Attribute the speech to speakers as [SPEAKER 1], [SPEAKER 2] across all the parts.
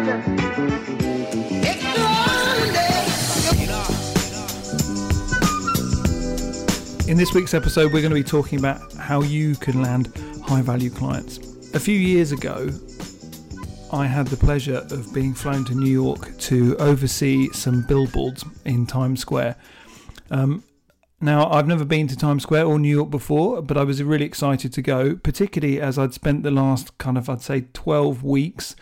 [SPEAKER 1] In this week's episode, we're going to be talking about how you can land high value clients. A few years ago, I had the pleasure of being flown to New York to oversee some billboards in Times Square. Um, now, I've never been to Times Square or New York before, but I was really excited to go, particularly as I'd spent the last kind of, I'd say, 12 weeks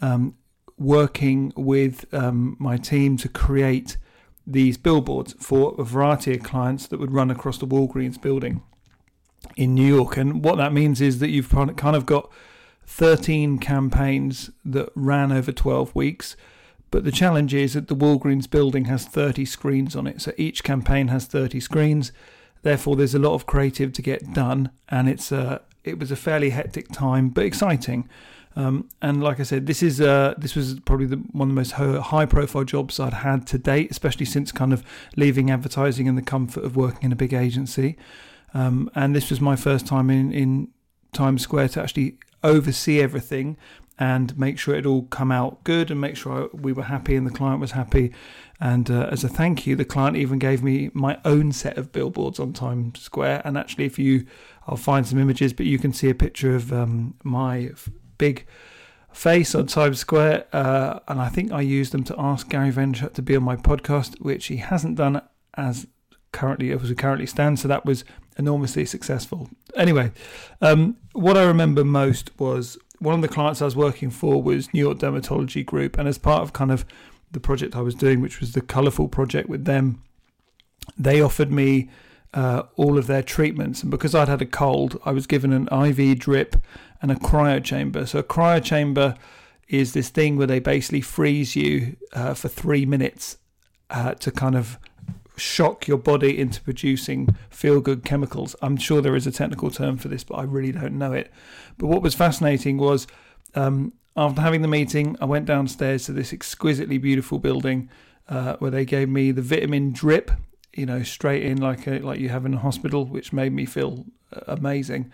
[SPEAKER 1] um, working with um, my team to create these billboards for a variety of clients that would run across the Walgreens building in New York. And what that means is that you've kind of got 13 campaigns that ran over 12 weeks. But the challenge is that the Walgreens building has 30 screens on it. So each campaign has 30 screens. Therefore, there's a lot of creative to get done. And it's a, it was a fairly hectic time, but exciting. Um, and like I said, this is uh, this was probably the, one of the most high profile jobs I'd had to date, especially since kind of leaving advertising and the comfort of working in a big agency. Um, and this was my first time in, in Times Square to actually oversee everything and make sure it all come out good and make sure we were happy and the client was happy. And uh, as a thank you, the client even gave me my own set of billboards on Times Square. And actually, if you, I'll find some images, but you can see a picture of um, my big face on Times Square, uh, and I think I used them to ask Gary Vaynerchuk to be on my podcast, which he hasn't done as currently as it currently stands. So that was enormously successful. Anyway, um, what I remember most was one of the clients I was working for was New York Dermatology Group, and as part of kind of the project I was doing, which was the Colourful project with them, they offered me uh, all of their treatments. And because I'd had a cold, I was given an IV drip and a cryo chamber. So a cryo chamber is this thing where they basically freeze you uh, for three minutes uh, to kind of shock your body into producing feel good chemicals. I'm sure there is a technical term for this, but I really don't know it. But what was fascinating was um, after having the meeting, I went downstairs to this exquisitely beautiful building uh, where they gave me the vitamin drip, you know, straight in like a, like you have in a hospital, which made me feel uh, amazing.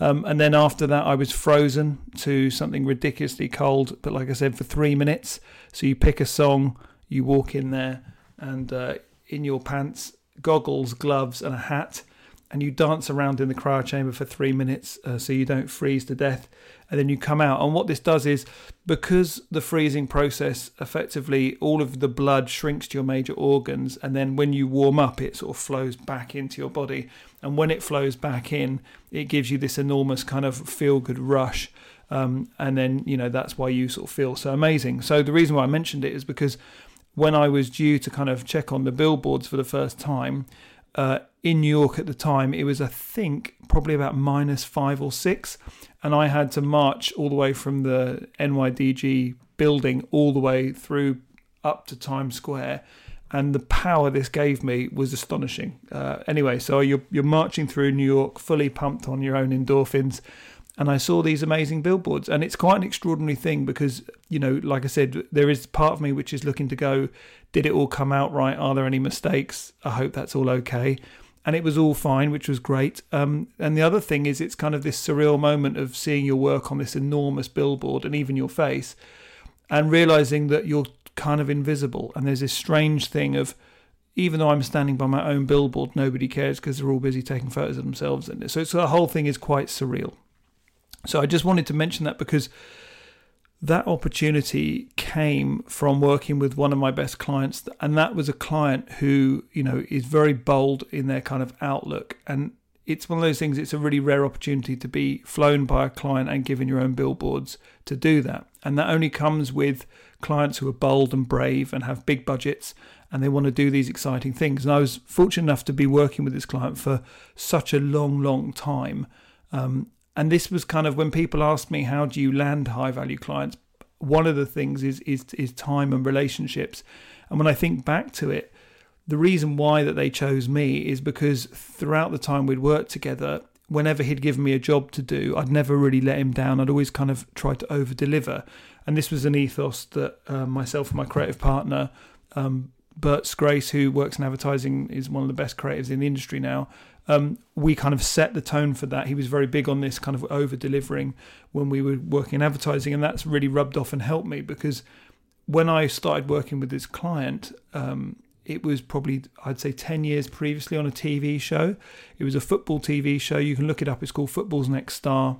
[SPEAKER 1] Um, and then after that, I was frozen to something ridiculously cold. But like I said, for three minutes. So you pick a song, you walk in there, and uh, in your pants, goggles, gloves, and a hat, and you dance around in the cryo chamber for three minutes uh, so you don't freeze to death and then you come out. And what this does is because the freezing process effectively all of the blood shrinks to your major organs, and then when you warm up, it sort of flows back into your body. And when it flows back in, it gives you this enormous kind of feel good rush. Um, and then, you know, that's why you sort of feel so amazing. So the reason why I mentioned it is because when I was due to kind of check on the billboards for the first time, uh, in New York at the time, it was, I think, probably about minus five or six. And I had to march all the way from the NYDG building all the way through up to Times Square. And the power this gave me was astonishing. Uh, anyway, so you're, you're marching through New York fully pumped on your own endorphins and I saw these amazing billboards. And it's quite an extraordinary thing because, you know, like I said, there is part of me which is looking to go, did it all come out right? Are there any mistakes? I hope that's all okay. And it was all fine, which was great. Um, and the other thing is, it's kind of this surreal moment of seeing your work on this enormous billboard and even your face, and realizing that you're kind of invisible. And there's this strange thing of, even though I'm standing by my own billboard, nobody cares because they're all busy taking photos of themselves. And so, so the whole thing is quite surreal. So I just wanted to mention that because that opportunity came from working with one of my best clients and that was a client who you know is very bold in their kind of outlook. And it's one of those things it's a really rare opportunity to be flown by a client and given your own billboards to do that. And that only comes with clients who are bold and brave and have big budgets and they want to do these exciting things. And i was fortunate enough to be working with this client for such a long long time. Um, and this was kind of when people asked me how do you land high value clients? One of the things is is is time and relationships. And when i think back to it the reason why that they chose me is because throughout the time we'd worked together whenever he'd given me a job to do i'd never really let him down. I'd always kind of tried to over deliver and this was an ethos that uh, myself and my creative partner um, Bert Scrace, who works in advertising, is one of the best creatives in the industry now. Um, we kind of set the tone for that. He was very big on this kind of over delivering when we were working in advertising, and that's really rubbed off and helped me because when I started working with this client, um, it was probably I'd say ten years previously on a TV show. It was a football TV show. You can look it up. It's called Football's Next Star,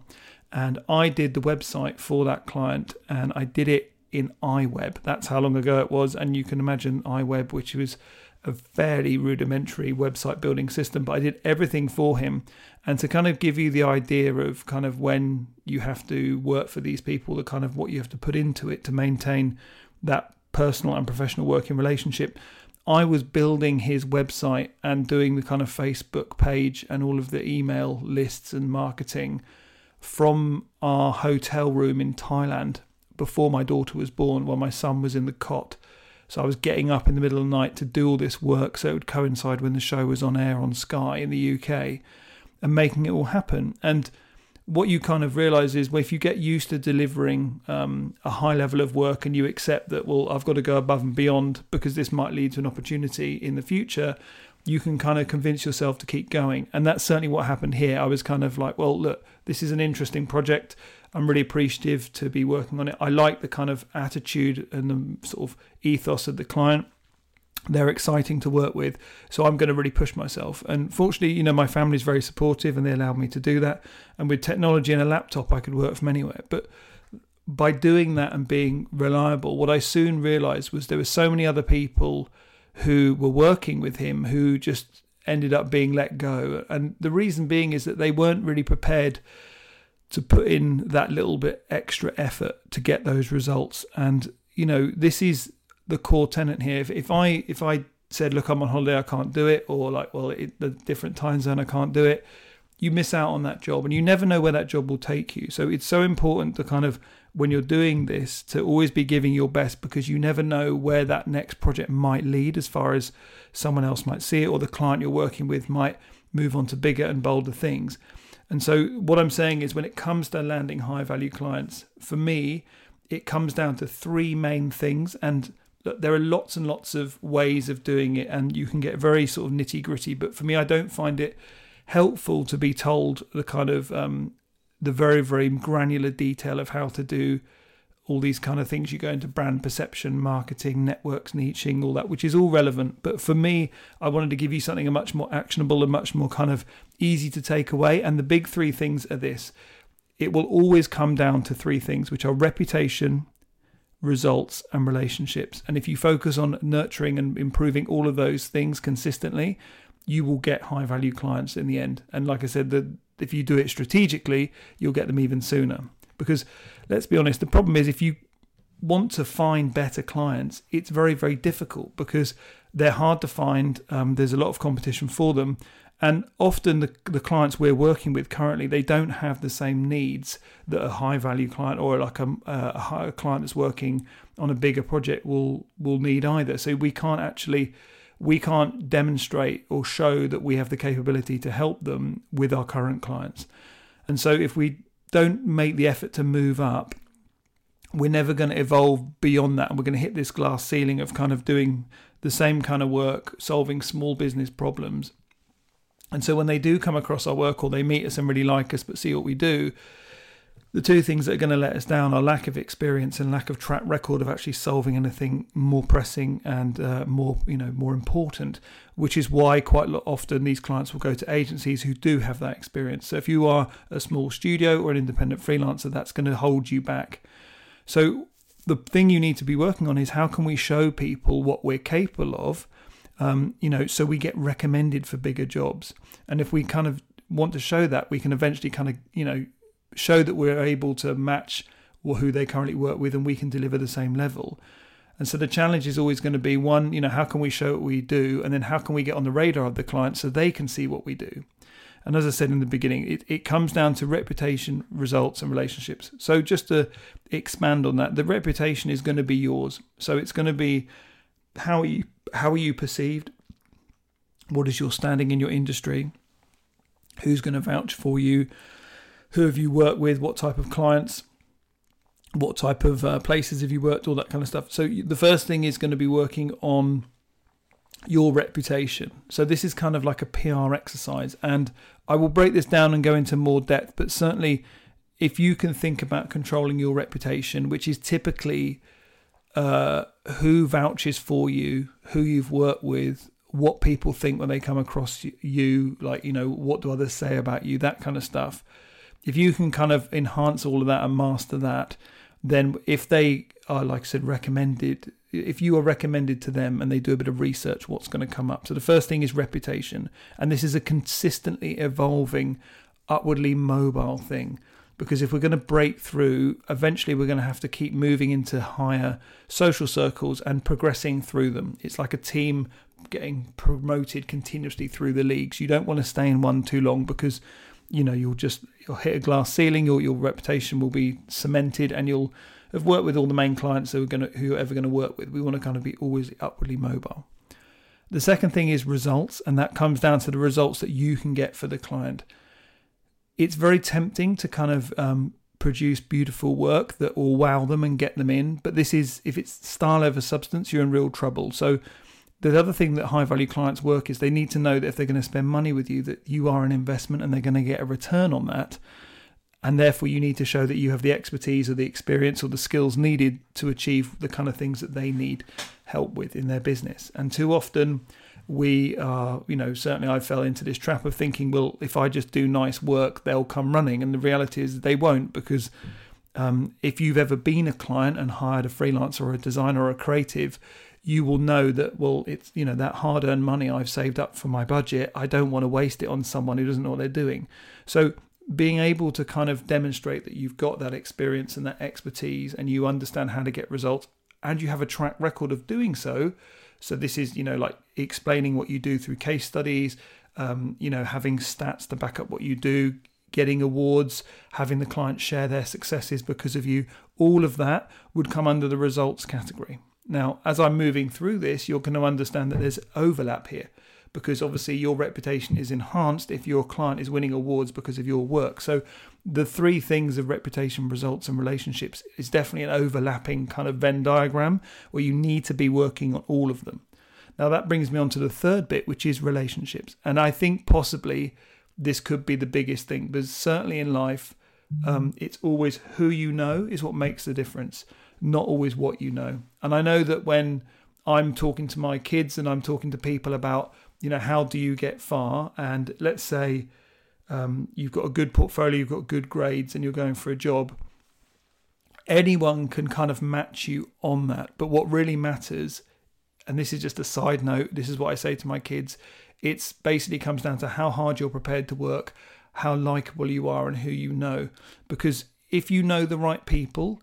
[SPEAKER 1] and I did the website for that client, and I did it in iWeb. That's how long ago it was, and you can imagine iWeb, which was a fairly rudimentary website building system, but I did everything for him. And to kind of give you the idea of kind of when you have to work for these people, the kind of what you have to put into it to maintain that personal and professional working relationship. I was building his website and doing the kind of Facebook page and all of the email lists and marketing from our hotel room in Thailand before my daughter was born while my son was in the cot. So I was getting up in the middle of the night to do all this work so it would coincide when the show was on air on Sky in the UK and making it all happen. And what you kind of realize is well, if you get used to delivering um, a high level of work and you accept that, well, I've got to go above and beyond because this might lead to an opportunity in the future, you can kind of convince yourself to keep going. And that's certainly what happened here. I was kind of like, well, look, this is an interesting project. I'm really appreciative to be working on it. I like the kind of attitude and the sort of ethos of the client they're exciting to work with. So I'm going to really push myself. And fortunately, you know, my family's very supportive and they allowed me to do that. And with technology and a laptop, I could work from anywhere. But by doing that and being reliable, what I soon realized was there were so many other people who were working with him who just ended up being let go. And the reason being is that they weren't really prepared to put in that little bit extra effort to get those results. And, you know, this is the core tenant here. If, if I if I said, look, I'm on holiday, I can't do it, or like, well, it, the different time zone, I can't do it, you miss out on that job, and you never know where that job will take you. So it's so important to kind of when you're doing this to always be giving your best because you never know where that next project might lead as far as someone else might see it or the client you're working with might move on to bigger and bolder things. And so what I'm saying is when it comes to landing high value clients, for me, it comes down to three main things and there are lots and lots of ways of doing it, and you can get very sort of nitty gritty. But for me, I don't find it helpful to be told the kind of um, the very very granular detail of how to do all these kind of things. You go into brand perception, marketing, networks, niching, all that, which is all relevant. But for me, I wanted to give you something a much more actionable and much more kind of easy to take away. And the big three things are this. It will always come down to three things, which are reputation, results, and relationships. And if you focus on nurturing and improving all of those things consistently, you will get high value clients in the end. And like I said, the, if you do it strategically, you'll get them even sooner. Because let's be honest, the problem is if you want to find better clients, it's very, very difficult because they're hard to find. Um, there's a lot of competition for them. And often the, the clients we're working with currently, they don't have the same needs that a high value client or like a, a, a client that's working on a bigger project will will need either. So we can't actually we can't demonstrate or show that we have the capability to help them with our current clients. And so if we don't make the effort to move up, we're never going to evolve beyond that. And we're going to hit this glass ceiling of kind of doing the same kind of work, solving small business problems and so when they do come across our work or they meet us and really like us but see what we do, the two things that are going to let us down are lack of experience and lack of track record of actually solving anything more pressing and uh, more you know more important which is why quite often these clients will go to agencies who do have that experience so if you are a small studio or an independent freelancer that's going to hold you back so the thing you need to be working on is how can we show people what we're capable of um, you know, so we get recommended for bigger jobs. And if we kind of want to show that, we can eventually kind of, you know, show that we're able to match who they currently work with and we can deliver the same level. And so the challenge is always going to be one, you know, how can we show what we do? And then how can we get on the radar of the client so they can see what we do? And as I said in the beginning, it, it comes down to reputation, results, and relationships. So just to expand on that, the reputation is going to be yours. So it's going to be how are you how are you perceived? What is your standing in your industry? Who's going to vouch for you? Who have you worked with? What type of clients? What type of uh, places have you worked? All that kind of stuff. So the first thing is going to be working on your reputation. So this is kind of like a PR exercise, and I will break this down and go into more depth. But certainly, if you can think about controlling your reputation, which is typically uh, who vouches for you, who you've worked with, what people think when they come across you, like you know what do others say about you, that kind of stuff. If you can kind of enhance all of that and master that, then if they are like I said recommended if you are recommended to them and they do a bit of research, what's going to come up? So the first thing is reputation, and this is a consistently evolving, upwardly mobile thing. Because if we're going to break through, eventually we're going to have to keep moving into higher social circles and progressing through them. It's like a team getting promoted continuously through the leagues. You don't want to stay in one too long because you know you'll just you'll hit a glass ceiling. Your your reputation will be cemented, and you'll have worked with all the main clients who are going to who you're ever going to work with. We want to kind of be always upwardly mobile. The second thing is results, and that comes down to the results that you can get for the client. It's very tempting to kind of um, produce beautiful work that will wow them and get them in, but this is if it's style over substance, you're in real trouble. So the other thing that high value clients work is they need to know that if they're going to spend money with you, that you are an investment and they're going to get a return on that. And therefore you need to show that you have the expertise or the experience or the skills needed to achieve the kind of things that they need help with in their business. And too often we are you know certainly i fell into this trap of thinking well if i just do nice work they'll come running. And the reality is they won't because um, if you've ever been a client and hired a freelancer or a designer or a creative you will know that well it's you know that hard earned money i've saved up for my budget i don't want to waste it on someone who doesn't know what they're doing. So being able to kind of demonstrate that you've got that experience and that expertise and you understand how to get results and you have a track record of doing so so this is you know like explaining what you do through case studies um, you know having stats to back up what you do getting awards having the client share their successes because of you all of that would come under the results category now as i'm moving through this you're going to understand that there's overlap here because obviously your reputation is enhanced if your client is winning awards because of your work. So the three things of reputation, results, and relationships is definitely an overlapping kind of Venn diagram where you need to be working on all of them. Now that brings me on to the third bit, which is relationships. And I think possibly this could be the biggest thing, but certainly in life, um, it's always who you know is what makes the difference, not always what you know. And I know that when I'm talking to my kids and I'm talking to people about you know, how do you get far? And let's say um, you've got a good portfolio, you've got good grades, and you're going for a job. Anyone can kind of match you on that. But what really matters, and this is just a side note, this is what I say to my kids it's basically comes down to how hard you're prepared to work, how likable you are, and who you know. Because if you know the right people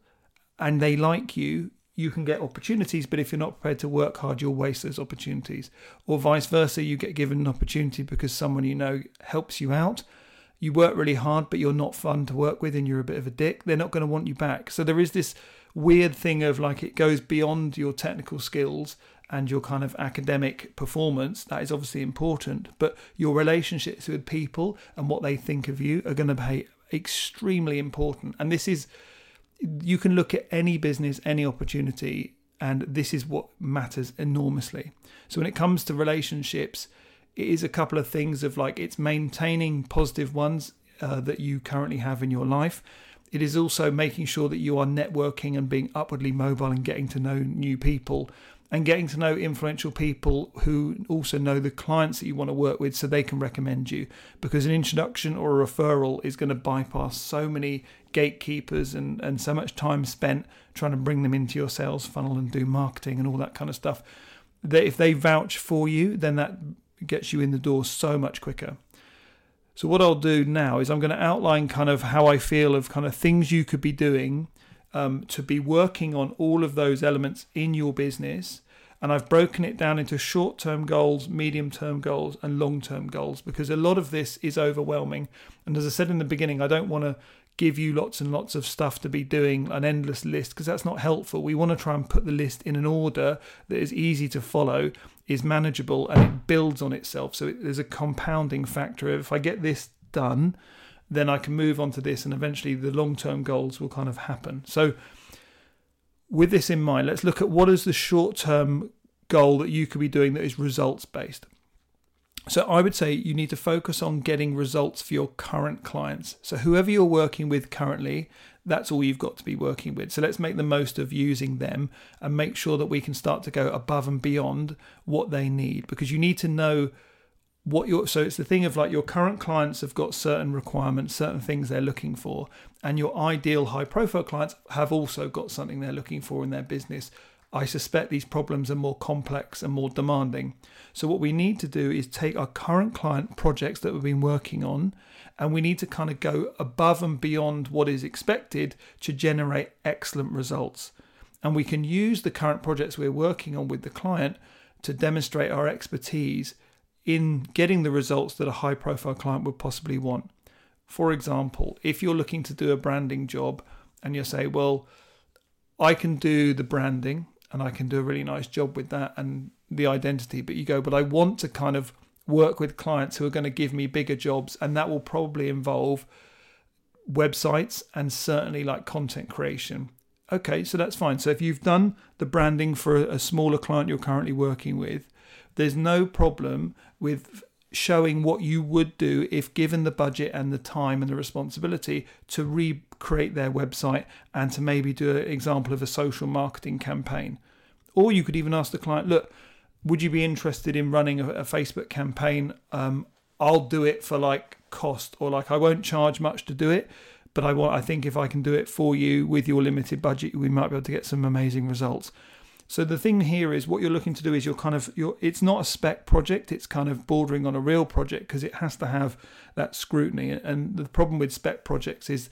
[SPEAKER 1] and they like you, you can get opportunities, but if you're not prepared to work hard, you'll waste those opportunities. Or vice versa, you get given an opportunity because someone you know helps you out. You work really hard, but you're not fun to work with and you're a bit of a dick. They're not going to want you back. So there is this weird thing of like it goes beyond your technical skills and your kind of academic performance. That is obviously important, but your relationships with people and what they think of you are going to be extremely important. And this is you can look at any business, any opportunity, and this is what matters enormously. So when it comes to relationships, it is a couple of things of like it's maintaining positive ones uh, that you currently have in your life. It is also making sure that you are networking and being upwardly mobile and getting to know new people and getting to know influential people who also know the clients that you want to work with so they can recommend you. Because an introduction or a referral is going to bypass so many gatekeepers and, and so much time spent trying to bring them into your sales funnel and do marketing and all that kind of stuff that if they vouch for you then that gets you in the door so much quicker. So what I'll do now is I'm going to outline kind of how I feel of kind of things you could be doing um, to be working on all of those elements in your business. And I've broken it down into short term goals, medium term goals, and long term goals because a lot of this is overwhelming. And as I said in the beginning, I don't want to give you lots and lots of stuff to be doing an endless list because that's not helpful. We want to try and put the list in an order that is easy to follow, is manageable, and it builds on itself. So it, there's a compounding factor if I get this done, then I can move on to this, and eventually the long term goals will kind of happen. So, with this in mind, let's look at what is the short term goal that you could be doing that is results based. So I would say you need to focus on getting results for your current clients. So whoever you're working with currently, that's all you've got to be working with. So let's make the most of using them and make sure that we can start to go above and beyond what they need because you need to know what your so it's the thing of like your current clients have got certain requirements certain things they're looking for and your ideal high profile clients have also got something they're looking for in their business. I suspect these problems are more complex and more demanding. So what we need to do is take our current client projects that we've been working on and we need to kind of go above and beyond what is expected to generate excellent results. And we can use the current projects we're working on with the client to demonstrate our expertise in getting the results that a high profile client would possibly want. For example, if you're looking to do a branding job and you say, well, I can do the branding and I can do a really nice job with that and the identity, but you go, but I want to kind of work with clients who are going to give me bigger jobs, and that will probably involve websites and certainly like content creation. Okay, so that's fine. So if you've done the branding for a smaller client you're currently working with, there's no problem with showing what you would do if given the budget and the time and the responsibility to recreate their website and to maybe do an example of a social marketing campaign. Or you could even ask the client, look, would you be interested in running a, a Facebook campaign? Um, I'll do it for like cost or like I won't charge much to do it, but I want I think if I can do it for you with your limited budget, we might be able to get some amazing results. So the thing here is what you're looking to do is you're kind of you're it's not a spec project, it's kind of bordering on a real project because it has to have that scrutiny. And the problem with spec projects is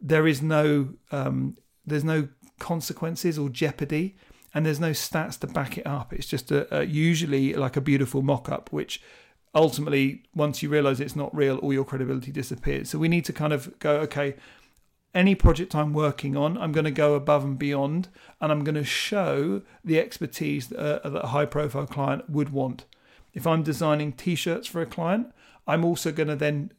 [SPEAKER 1] there is no um, there's no consequences or jeopardy and there's no stats to back it up. It's just a, a usually like a beautiful mock-up, which ultimately, once you realize it's not real, all your credibility disappears. So we need to kind of go, okay, any project I'm working on, I'm going to go above and beyond, and I'm going to show the expertise that a, that a high profile client would want. If I'm designing t shirts for a client, I'm also going to then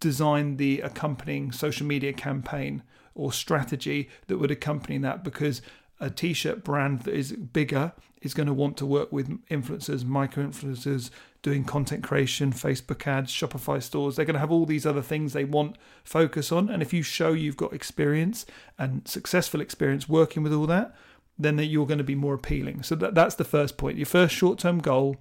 [SPEAKER 1] design the accompanying social media campaign or strategy that would accompany that because a t-shirt brand that is bigger is going to want to work with influencers, micro influencers, doing content creation, Facebook ads, Shopify stores. They're going to have all these other things they want focus on. And if you show you've got experience and successful experience working with all that, then that you're going to be more appealing. So that, that's the first point. Your first short-term goal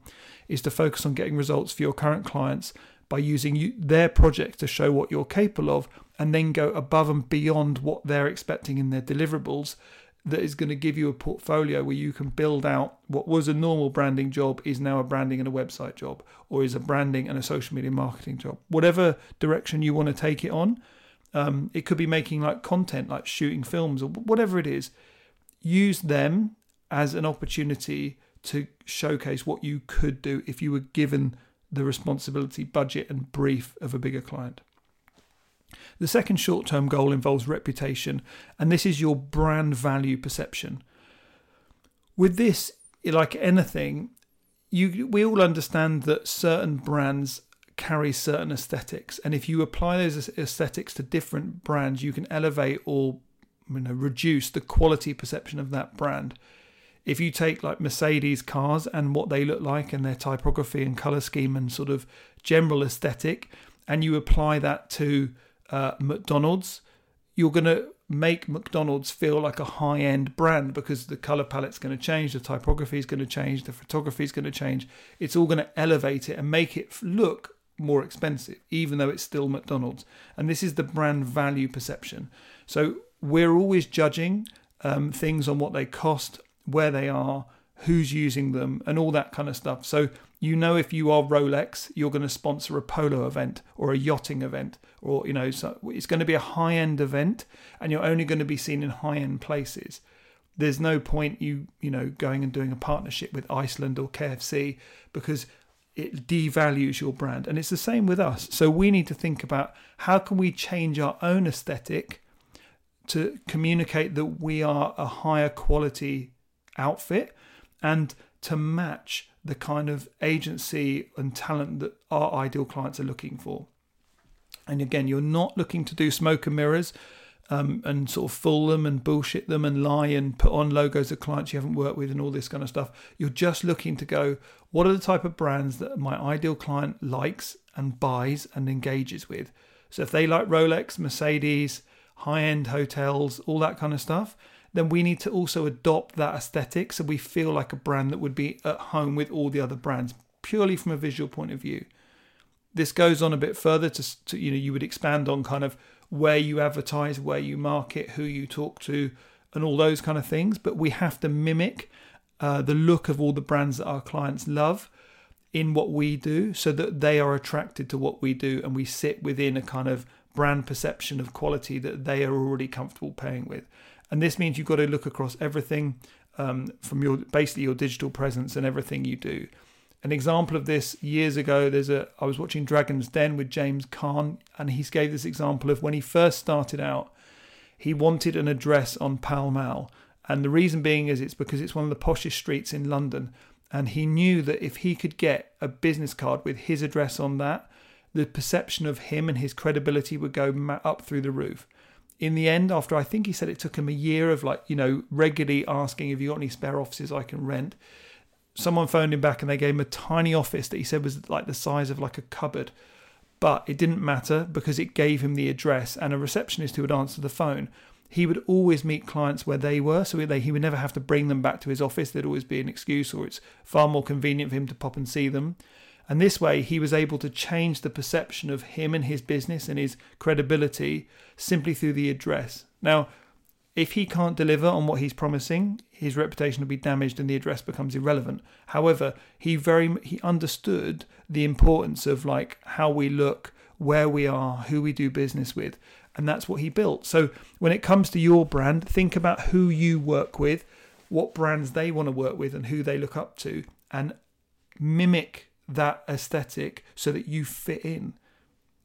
[SPEAKER 1] is to focus on getting results for your current clients by using you, their project to show what you're capable of and then go above and beyond what they're expecting in their deliverables that is going to give you a portfolio where you can build out what was a normal branding job is now a branding and a website job, or is a branding and a social media marketing job. Whatever direction you want to take it on, um, it could be making like content, like shooting films, or whatever it is. Use them as an opportunity to showcase what you could do if you were given the responsibility, budget, and brief of a bigger client. The second short term goal involves reputation, and this is your brand value perception. With this, like anything, you we all understand that certain brands carry certain aesthetics, and if you apply those aesthetics to different brands, you can elevate or you know, reduce the quality perception of that brand. If you take like Mercedes cars and what they look like and their typography and color scheme and sort of general aesthetic, and you apply that to uh, McDonald's, you're going to make McDonald's feel like a high end brand because the color palette's going to change, the typography is going to change, the photography is going to change. It's all going to elevate it and make it look more expensive, even though it's still McDonald's. And this is the brand value perception. So we're always judging um, things on what they cost, where they are, who's using them, and all that kind of stuff. So you know if you are Rolex, you're going to sponsor a polo event or a yachting event, or you know, so it's going to be a high end event, and you're only going to be seen in high end places. There's no point you you know going and doing a partnership with Iceland or KFC because it devalues your brand, and it's the same with us. So we need to think about how can we change our own aesthetic to communicate that we are a higher quality outfit and to match the kind of agency and talent that our ideal clients are looking for. And again, you're not looking to do smoke and mirrors. um, and sort of fool them and bullshit them and lie and put on logos of clients you haven't worked with and all this kind of stuff. You're just looking to go, what are the type of brands that my ideal client likes and buys and engages with? So if they like Rolex, Mercedes, high end hotels, all that kind of stuff, then we need to also adopt that aesthetic so we feel like a brand that would be at home with all the other brands, purely from a visual point of view. This goes on a bit further to, to you know, you would expand on kind of where you advertise, where you market, who you talk to, and all those kind of things. But we have to mimic uh, the look of all the brands that our clients love in what we do so that they are attracted to what we do and we sit within a kind of brand perception of quality that they are already comfortable paying with. And this means you've got to look across everything um, from your basically your digital presence and everything you do. An example of this years ago, there's a I was watching Dragon's Den with James Caan, and he gave this example of when he first started out, he wanted an address on Pall Mall, and the reason being is it's because it's one of the poshest streets in London, and he knew that if he could get a business card with his address on that, the perception of him and his credibility would go up through the roof. In the end, after I think he said it took him a year of like, you know, regularly asking if you got any spare offices I can rent, someone phoned him back and they gave him a tiny office that he said was like the size of like a cupboard. But it didn't matter because it gave him the address and a receptionist who would answer the phone. He would always meet clients where they were, so he would never have to bring them back to his office. There'd always be an excuse, or it's far more convenient for him to pop and see them. And this way, he was able to change the perception of him and his business and his credibility simply through the address. Now, if he can't deliver on what he's promising, his reputation will be damaged and the address becomes irrelevant. However, he very he understood the importance of like how we look, where we are, who we do business with, and that's what he built. So when it comes to your brand, think about who you work with, what brands they want to work with and who they look up to and mimic that aesthetic so that you fit in.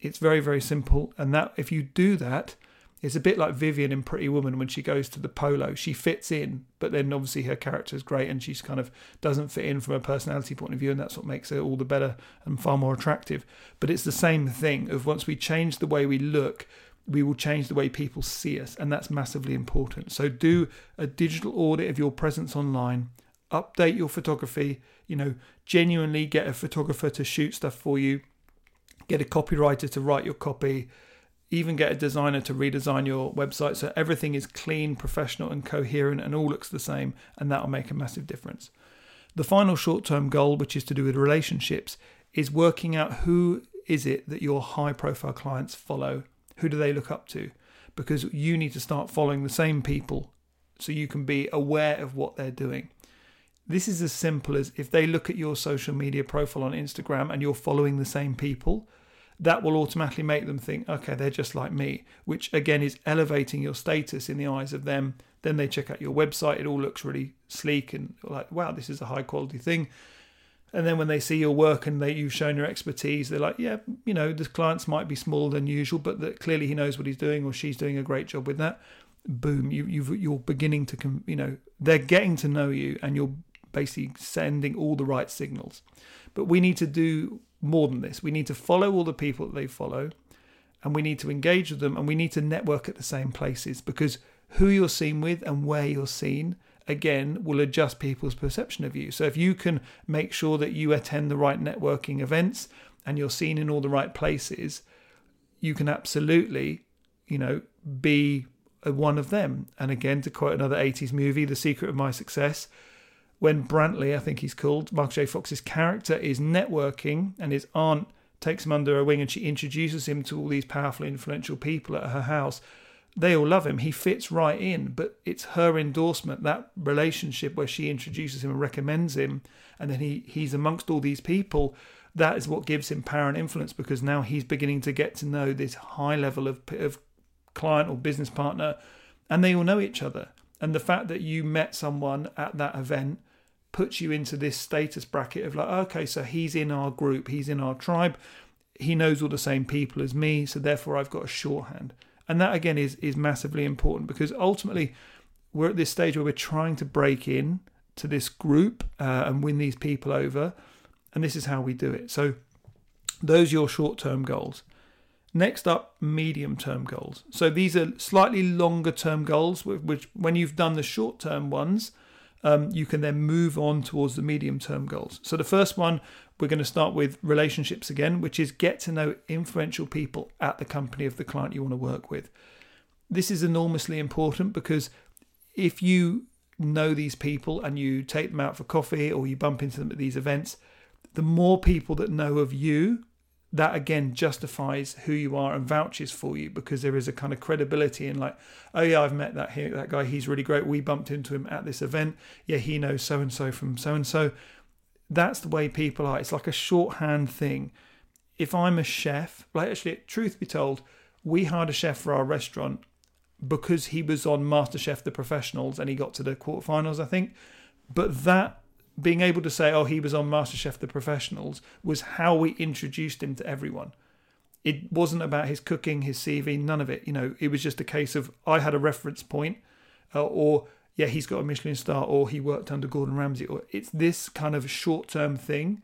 [SPEAKER 1] It's very very simple and that if you do that, it's a bit like Vivian in Pretty Woman when she goes to the polo. She fits in, but then obviously her character is great and she's kind of doesn't fit in from a personality point of view, and that's what makes it all the better and far more attractive. But it's the same thing of once we change the way we look, we will change the way people see us, and that's massively important. So do a digital audit of your presence online, update your photography, you know, genuinely get a photographer to shoot stuff for you, get a copywriter to write your copy even get a designer to redesign your website so everything is clean, professional, and coherent and all looks the same, and that'll make a massive difference. The final short term goal, which is to do with relationships, is working out who is it that your high profile clients follow? Who do they look up to? Because you need to start following the same people so you can be aware of what they're doing. This is as simple as if they look at your social media profile on Instagram and you're following the same people, that will automatically make them think, okay, they're just like me, which again is elevating your status in the eyes of them. Then they check out your website, it all looks really sleek and like, wow, this is a high quality thing. And then when they see your work and they you've shown your expertise, they're like, yeah, you know, the clients might be smaller than usual, but that clearly he knows what he's doing or she's doing a great job with that. Boom, you you you're beginning to, you know, they're getting to know you, and you're basically sending all the right signals. But we need to do more than this. We need to follow all the people that they follow and we need to engage with them and we need to network at the same places because who you're seen with and where you're seen again will adjust people's perception of you. So if you can make sure that you attend the right networking events and you're seen in all the right places, you can absolutely, you know, be one of them. And again, to quote another 80s movie, The Secret of My Success, when Brantley, I think he's called, Mark J. Fox's character is networking and his aunt takes him under her wing and she introduces him to all these powerful, influential people at her house. They all love him. He fits right in, but it's her endorsement, that relationship where she introduces him and recommends him, and then he, he's amongst all these people. That is what gives him power and influence because now he's beginning to get to know this high level of, of client or business partner, and they all know each other. And the fact that you met someone at that event puts you into this status bracket of like, okay, so he's in our group, he's in our tribe, he knows all the same people as me, so therefore I've got a shorthand. And that again is is massively important because ultimately we're at this stage where we're trying to break in to this group uh, and win these people over, and this is how we do it. So those are your short term goals. Next up, medium term goals. So these are slightly longer term goals, which when you've done the short term ones, um, you can then move on towards the medium term goals. So the first one, we're going to start with relationships again, which is get to know influential people at the company of the client you want to work with. This is enormously important because if you know these people and you take them out for coffee or you bump into them at these events, the more people that know of you that again justifies who you are and vouches for you because there is a kind of credibility in like, oh yeah, I've met that here, that guy. He's really great. We bumped into him at this event. Yeah, he knows so and so from so and so. That's the way people are. It's like a shorthand thing. If I'm a chef, like actually, truth be told, we hired a chef for our restaurant because he was on MasterChef The Professionals and he got to the quarterfinals, I think. But that being able to say, oh, he was on MasterChef The Professionals was how we introduced him to everyone. It wasn't about his cooking, his CV, none of it. You know, it was just a case of I had a reference point, uh, or yeah, he's got a Michelin star, or he worked under Gordon Ramsay, or it's this kind of short term thing.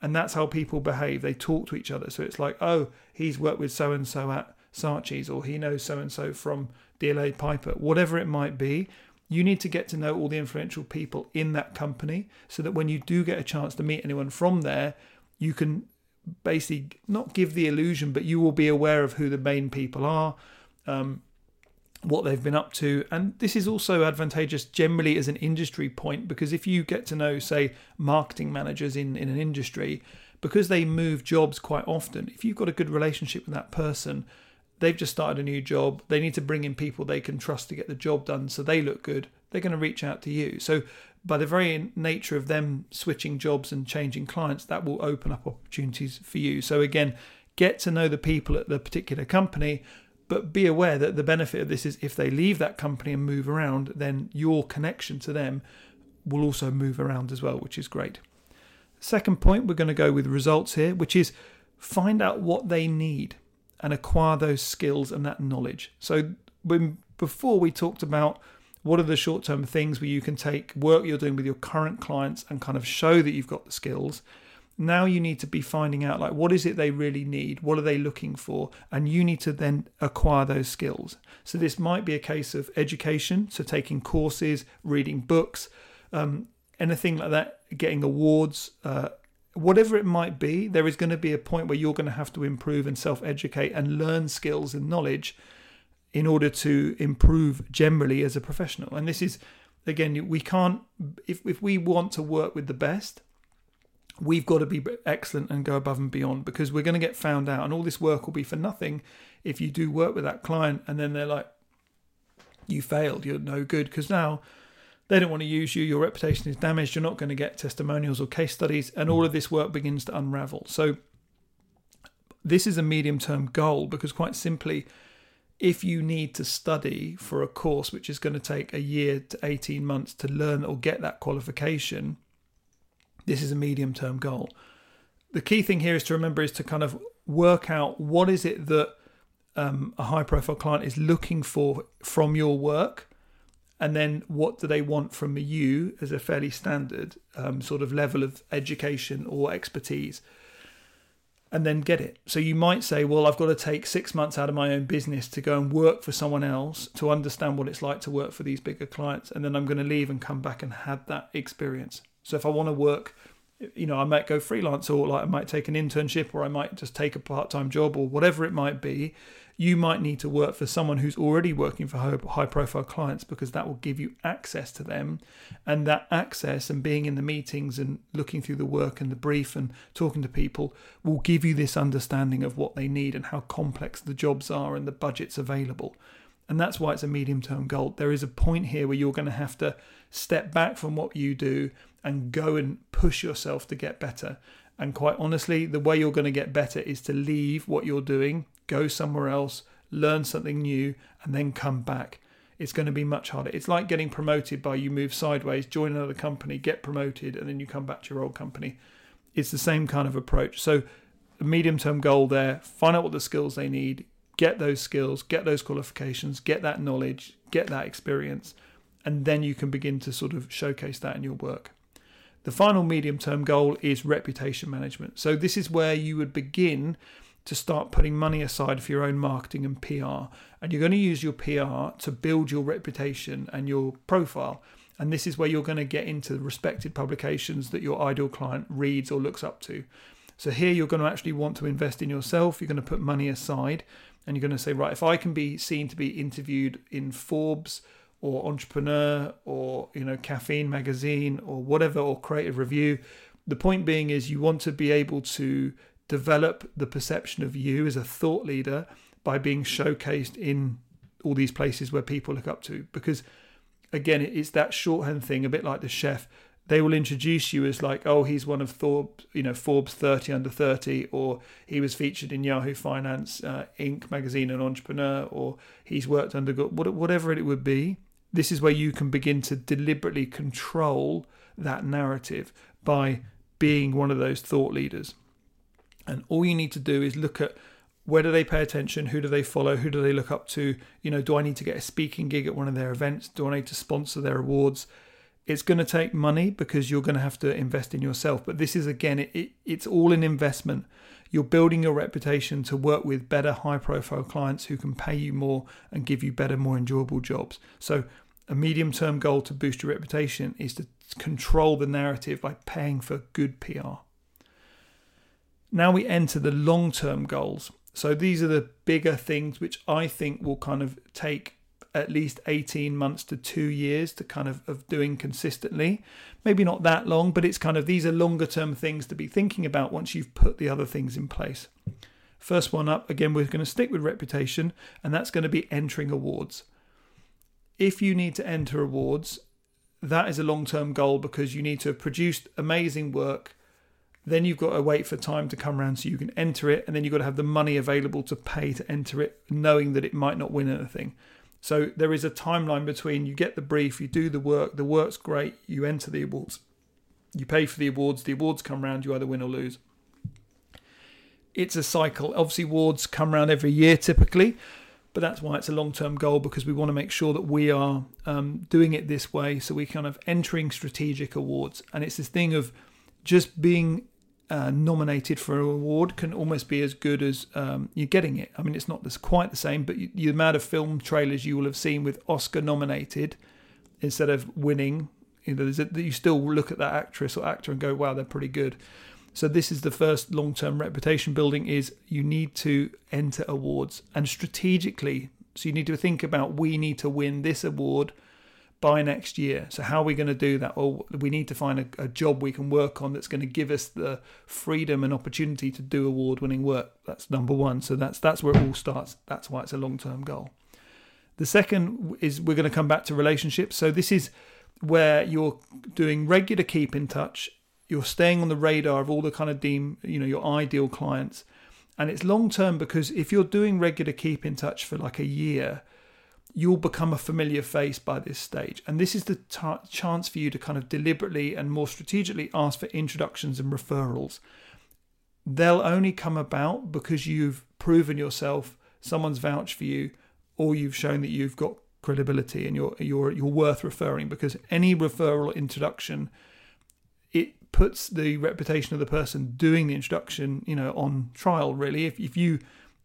[SPEAKER 1] And that's how people behave. They talk to each other. So it's like, oh, he's worked with so and so at Saatchi's, or he knows so and so from DLA Piper, whatever it might be you need to get to know all the influential people in that company so that when you do get a chance to meet anyone from there, you can basically not give the illusion, but you will be aware of who the main people are, um, what they've been up to. And this is also advantageous generally as an industry point because if you get to know, say, marketing managers in, in an industry, because they move jobs quite often, if you've got a good relationship with that person, they've just started a new job. They need to bring in people they can trust to get the job done so they look good. They're going to reach out to you. So, by the very nature of them switching jobs and changing clients, that will open up opportunities for you. So, again, get to know the people at the particular company, but be aware that the benefit of this is if they leave that company and move around, then your connection to them will also move around as well, which is great. Second point, we're going to go with results here, which is find out what they need and acquire those skills and that knowledge. So when before we talked about what are the short-term things where you can take work you're doing with your current clients and kind of show that you've got the skills. Now you need to be finding out like what is it they really need, what are they looking for, and you need to then acquire those skills. So this might be a case of education, so taking courses, reading books, um, anything like that, getting awards, uh, whatever it might be, there is going to be a point where you're going to have to improve and self educate and learn skills and knowledge in order to improve generally as a professional. And this is, again, we can't, if, if we want to work with the best, we've got to be excellent and go above and beyond because we're going to get found out and all this work will be for nothing if you do work with that client and then they're like, you failed, you're no good. Because now, they don't want to use you, your reputation is damaged, you're not going to get testimonials or case studies, and all of this work begins to unravel. So, this is a medium term goal because, quite simply, if you need to study for a course which is going to take a year to 18 months to learn or get that qualification, this is a medium term goal. The key thing here is to remember is to kind of work out what is it that um, a high profile client is looking for from your work and then what do they want from you as a fairly standard um, sort of level of education or expertise? And then get it. So you might say well i've got to take six months out of my own business to go and work for someone else to understand what it's like to work for these bigger clients and then i'm going to leave and come back and have that experience. So if i want to work you know i might go freelance or like i might take an internship or i might just take a part-time job or whatever it might be you might need to work for someone who's already working for high profile clients because that will give you access to them. And that access and being in the meetings and looking through the work and the brief and talking to people will give you this understanding of what they need and how complex the jobs are and the budgets available. And that's why it's a medium term goal. There is a point here where you're going to have to step back from what you do and go and push yourself to get better. And quite honestly, the way you're going to get better is to leave what you're doing go somewhere else, learn something new, and then come back. It's going to be much harder. It's like getting promoted by you move sideways, join another company, get promoted, and then you come back to your old company. It's the same kind of approach. So, a medium term goal there find out what the skills they need, get those skills, get those qualifications, get that knowledge, get that experience, and then you can begin to sort of showcase that in your work. The final medium term goal is reputation management. So, this is where you would begin to start putting money aside for your own marketing and PR. And you're going to use your PR to build your reputation and your profile. And this is where you're going to get into the respected publications that your ideal client reads or looks up to. So here you're going to actually want to invest in yourself. You're going to put money aside and you're going to say, right, if I can be seen to be interviewed in Forbes or Entrepreneur or, you know, Caffeine Magazine or whatever, or Creative Review, the point being is you want to be able to develop the perception of you as a thought leader by being showcased in all these places where people look up to. Because again, it's that shorthand thing, a bit like the chef. They will introduce you as like, oh, he's one of Forbes, you know, Forbes 30 under 30, or he was featured in Yahoo Finance, uh, Inc. magazine, and Entrepreneur, or he's worked under whatever it would be. This is where you can begin to deliberately control that narrative by being one of those thought leaders. And all you need to do is look at where do they pay attention, who do they follow, who do they look up to, you know, do I need to get a speaking gig at one of their events, do I need to sponsor their awards? It's going to take money because you're going to have to invest in yourself. But this is again, it, it, it's all an investment. You're building your reputation to work with better, high profile clients who can pay you more and give you better, more enjoyable jobs. So, a medium term goal to boost your reputation is to control the narrative by paying for good PR. Now we enter the long term goals. So these are the bigger things which I think will kind of take at least 18 months to two years to kind of, of doing consistently. Maybe not that long, but it's kind of these are longer term things to be thinking about once you've put the other things in place. First one up, again, we're going to stick with reputation, and that's going to be entering awards. If you need to enter awards, that is a long term goal because you need to have produced amazing work then you've got to wait for time to come around so you can enter it, and then you've got to have the money available to pay to enter it, knowing that it might not win anything. So there is a timeline between you get the brief, you do the work, the work's great, you enter the awards, you pay for the awards, the awards come around, you either win or lose. It's a cycle. Obviously, awards come around every year typically, but that's why it's a long term goal because we want to make sure that we are um, doing it this way. So we're kind of entering strategic awards, and it's this thing of just being uh, nominated for an award can almost be as good as um, you're getting it. I mean, it's not quite the same, but you, the amount of film trailers you will have seen with Oscar nominated instead of winning, you know, a, you still look at that actress or actor and go, "Wow, they're pretty good." So this is the first long-term reputation building: is you need to enter awards and strategically. So you need to think about we need to win this award by next year. So, how are we going to do that? Well, we need to find a, a job we can work on that's going to give us the freedom and opportunity to do award winning work. That's number one. So, that's, that's where it all starts. That's why it's a long term goal. The second is we're going to come back to relationships. So, this is where you're doing regular keep in touch. You're staying on the radar of all the kind of deem, you know, your ideal clients. And it's long term because if you're doing regular keep in touch for like a year, you'll become a familiar face by this stage. And this is the t- chance for you to kind of deliberately and more strategically ask for introductions and referrals. They'll only come about because you've proven yourself, someone's vouched for you, or you've shown that you've got credibility and you're you're you're worth referring because any referral introduction it puts the reputation of the person doing the introduction you know on trial really if, if you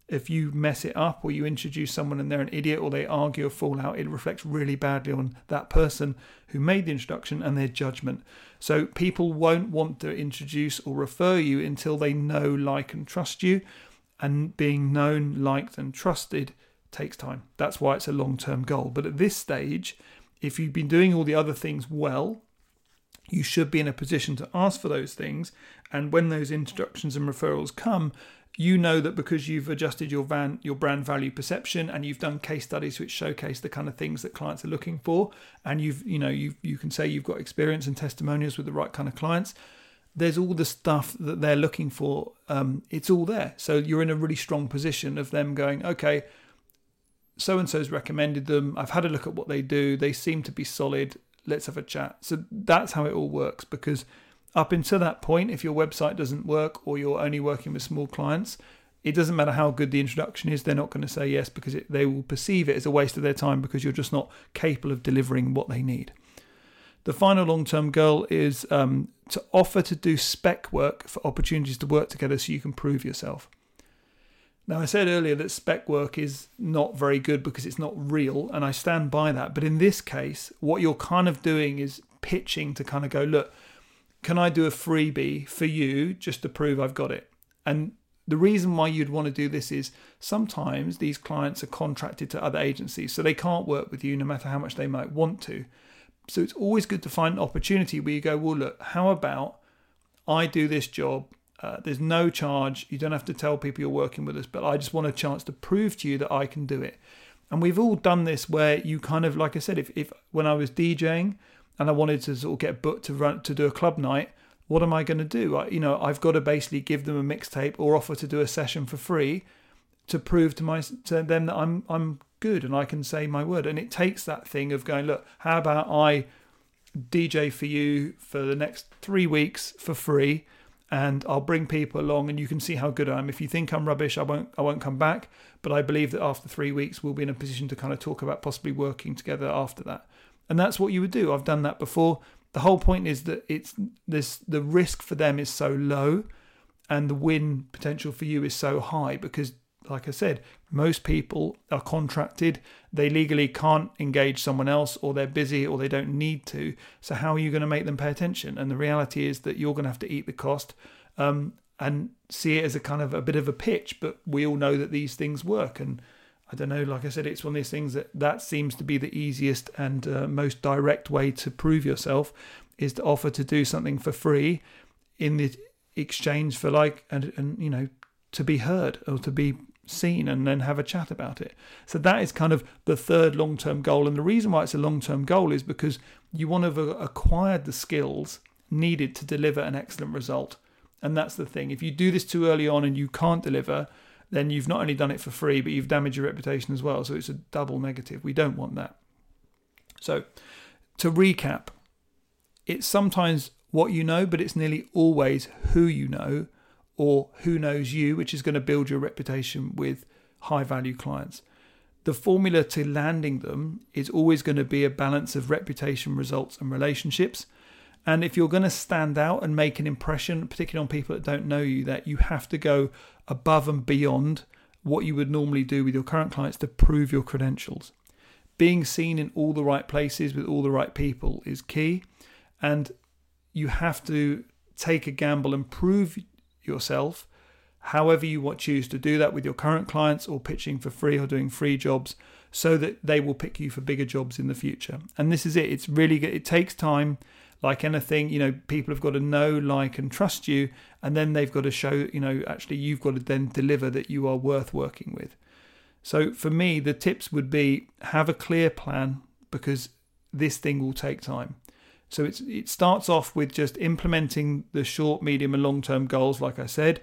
[SPEAKER 1] if you mess it up or you introduce someone and they're an idiot or they argue or fall out, it reflects really badly on that person who made the introduction and their judgment. So people won't want to introduce or refer you until they know, like, and trust you. And being known, liked, and trusted takes time. That's why it's a long term goal. But at this stage, if you've been doing all the other things well, you should be in a position to ask for those things. And when those introductions and referrals come, you know that because you've adjusted your van your brand value perception and you've done case studies which showcase the kind of things that clients are looking for and you've you know you you can say you've got experience and testimonials with the right kind of clients there's all the stuff that they're looking for um, it's all there. So you're in a really strong position of them going okay so and so's recommended them. I've had a look at what they do. They seem to be solid. Let's have a chat. So that's how it all works because up until that point, if your website doesn't work or you're only working with small clients, it doesn't matter how good the introduction is, they're not going to say yes because it, they will perceive it as a waste of their time because you're just not capable of delivering what they need. The final long term goal is um, to offer to do spec work for opportunities to work together so you can prove yourself. Now, I said earlier that spec work is not very good because it's not real, and I stand by that. But in this case, what you're kind of doing is pitching to kind of go, look, can I do a freebie for you just to prove I've got it? And the reason why you'd want to do this is sometimes these clients are contracted to other agencies, so they can't work with you no matter how much they might want to. So it's always good to find an opportunity where you go, well, look, how about I do this job? Uh, there's no charge. You don't have to tell people you're working with us, but I just want a chance to prove to you that I can do it. And we've all done this where you kind of, like I said, if, if when I was DJing and I wanted to sort of get booked to run to do a club night, what am I going to do? I, you know, I've got to basically give them a mixtape or offer to do a session for free to prove to my to them that I'm I'm good and I can say my word. And it takes that thing of going, look, how about I DJ for you for the next three weeks for free, and I'll bring people along, and you can see how good I am. If you think I'm rubbish, I won't I won't come back. But I believe that after three weeks, we'll be in a position to kind of talk about possibly working together after that. And that's what you would do. I've done that before the whole point is that it's this the risk for them is so low and the win potential for you is so high because like I said, most people are contracted. They legally can't engage someone else, or they're busy, or they don't need to. So, how are you going to make them pay attention? And the reality is that you're going to have to eat the cost um, and see it as a kind of a bit of a pitch. But we all know that these things work. And I don't know, like I said, it's one of these things that that seems to be the easiest and uh, most direct way to prove yourself is to offer to do something for free in the exchange for like and and you know to be heard or to be seen and then have a chat about it. So that is kind of the third long-term goal and the reason why it's a long-term goal is because you want to have acquired the skills needed to deliver an excellent result. And that's the thing. If you do this too early on and you can't deliver, then you've not only done it for free, but you've damaged your reputation as well. So it's a double negative. We don't want that. So, to recap, it's sometimes what you know, but it's nearly always who you know or who knows you, which is going to build your reputation with high value clients. The formula to landing them is always going to be a balance of reputation, results, and relationships. And if you're going to stand out and make an impression, particularly on people that don't know you, that you have to go above and beyond what you would normally do with your current clients to prove your credentials. Being seen in all the right places with all the right people is key, and you have to take a gamble and prove yourself. However, you choose to do that with your current clients or pitching for free or doing free jobs so that they will pick you for bigger jobs in the future. And this is it. It's really good. It takes time like anything, you know, people have got to know, like, and trust you, and then they've got to show, you know, actually you've got to then deliver that you are worth working with. So for me, the tips would be have a clear plan because this thing will take time. So it's it starts off with just implementing the short, medium, and long term goals, like I said,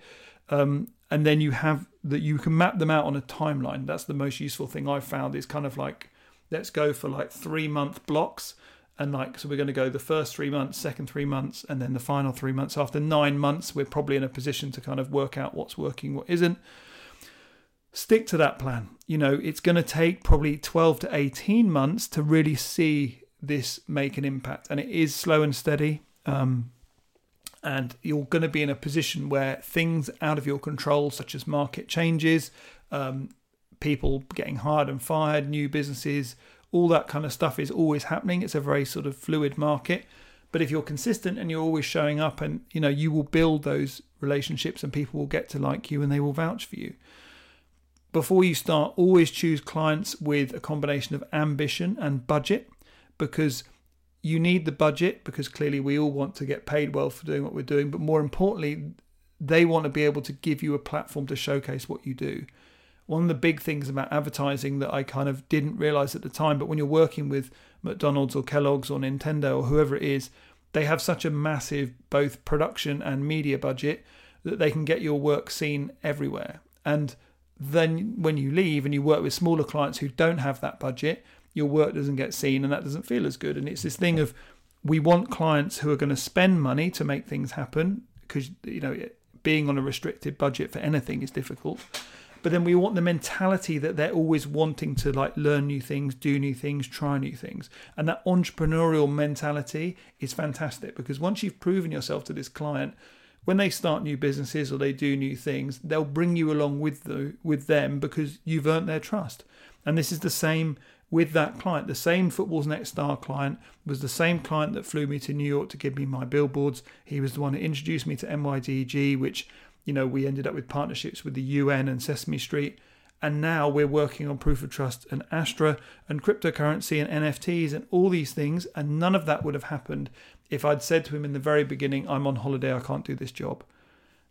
[SPEAKER 1] um, and then you have that you can map them out on a timeline. That's the most useful thing I've found. Is kind of like let's go for like three month blocks and like so we're going to go the first three months second three months and then the final three months. After nine months we're probably in a position to kind of work out what's working what isn't. Stick to that plan. You know it's going to take probably 12 to 18 months to really see this make an impact and it is slow and steady um, and you're going to be in a position where things out of your control such as market changes um, people getting hired and fired new businesses all that kind of stuff is always happening. It's a very sort of fluid market. But if you're consistent and you're always showing up and you know you will build those relationships and people will get to like you and they will vouch for you. Before you start, always choose clients with a combination of ambition and budget because you need the budget because clearly we all want to get paid well for doing what we're doing, but more importantly, they want to be able to give you a platform to showcase what you do one of the big things about advertising that I kind of didn't realize at the time, but when you're working with McDonald's or Kellogg's or Nintendo or whoever it is, they have such a massive both production and media budget that they can get your work seen everywhere. And then when you leave and you work with smaller clients who don't have that budget, your work doesn't get seen and that doesn't feel as good. And it's this thing of we want clients who are going to spend money to make things happen because you know being on a restricted budget for anything is difficult but then we want the mentality that they're always wanting to like learn new things do new things try new things and that entrepreneurial mentality is fantastic because once you've proven yourself to this client when they start new businesses or they do new things, they'll bring you along with the, with them because you've earned their trust. And this is the same with that client. The same Football's Next Star client was the same client that flew me to New York to give me my billboards. He was the one that introduced me to NYDG, which, you know, we ended up with partnerships with the UN and Sesame Street. And now we're working on proof of trust and Astra and cryptocurrency and NFTs and all these things. And none of that would have happened if I'd said to him in the very beginning, I'm on holiday, I can't do this job.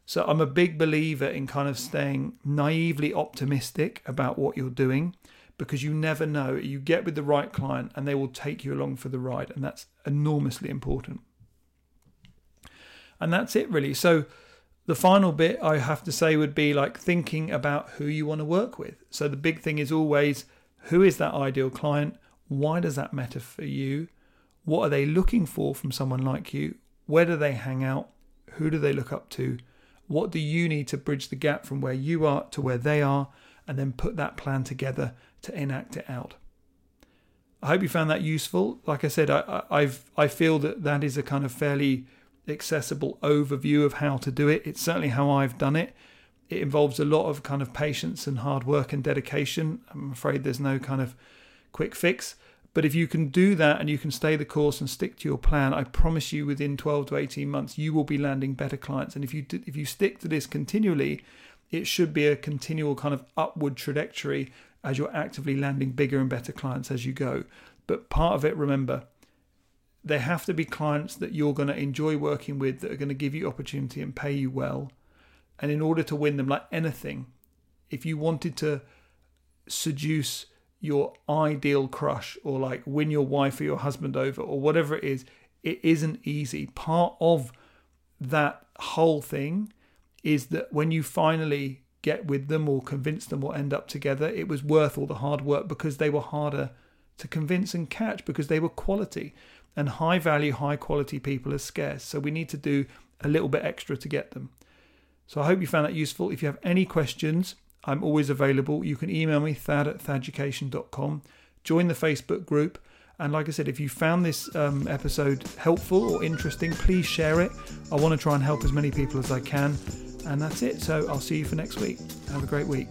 [SPEAKER 1] So I'm a big believer in kind of staying naively optimistic about what you're doing because you never know. You get with the right client and they will take you along for the ride, and that's enormously important. And that's it, really. So, the final bit I have to say would be like thinking about who you want to work with. So, the big thing is always who is that ideal client? Why does that matter for you? What are they looking for from someone like you? Where do they hang out? Who do they look up to? What do you need to bridge the gap from where you are to where they are? And then put that plan together to enact it out. I hope you found that useful. Like I said, I, I've I feel that that is a kind of fairly accessible overview of how to do it. It's certainly how I've done it. It involves a lot of kind of patience and hard work and dedication. I'm afraid there's no kind of quick fix. But if you can do that and you can stay the course and stick to your plan, I promise you within 12 to 18 months you will be landing better clients. And if you if you stick to this continually, it should be a continual kind of upward trajectory as you're actively landing bigger and better clients as you go. But part of it, remember, there have to be clients that you're going to enjoy working with that are going to give you opportunity and pay you well. And in order to win them, like anything, if you wanted to seduce your ideal crush or like win your wife or your husband over or whatever it is, it isn't easy. Part of that whole thing is that when you finally get with them or convince them or end up together, it was worth all the hard work because they were harder to convince and catch because they were quality. And high value, high quality people are scarce. So we need to do a little bit extra to get them. So I hope you found that useful. If you have any questions, I'm always available. You can email me, thad at thaducation.com. Join the Facebook group. And like I said, if you found this um, episode helpful or interesting, please share it. I want to try and help as many people as I can. And that's it. So I'll see you for next week. Have a great week.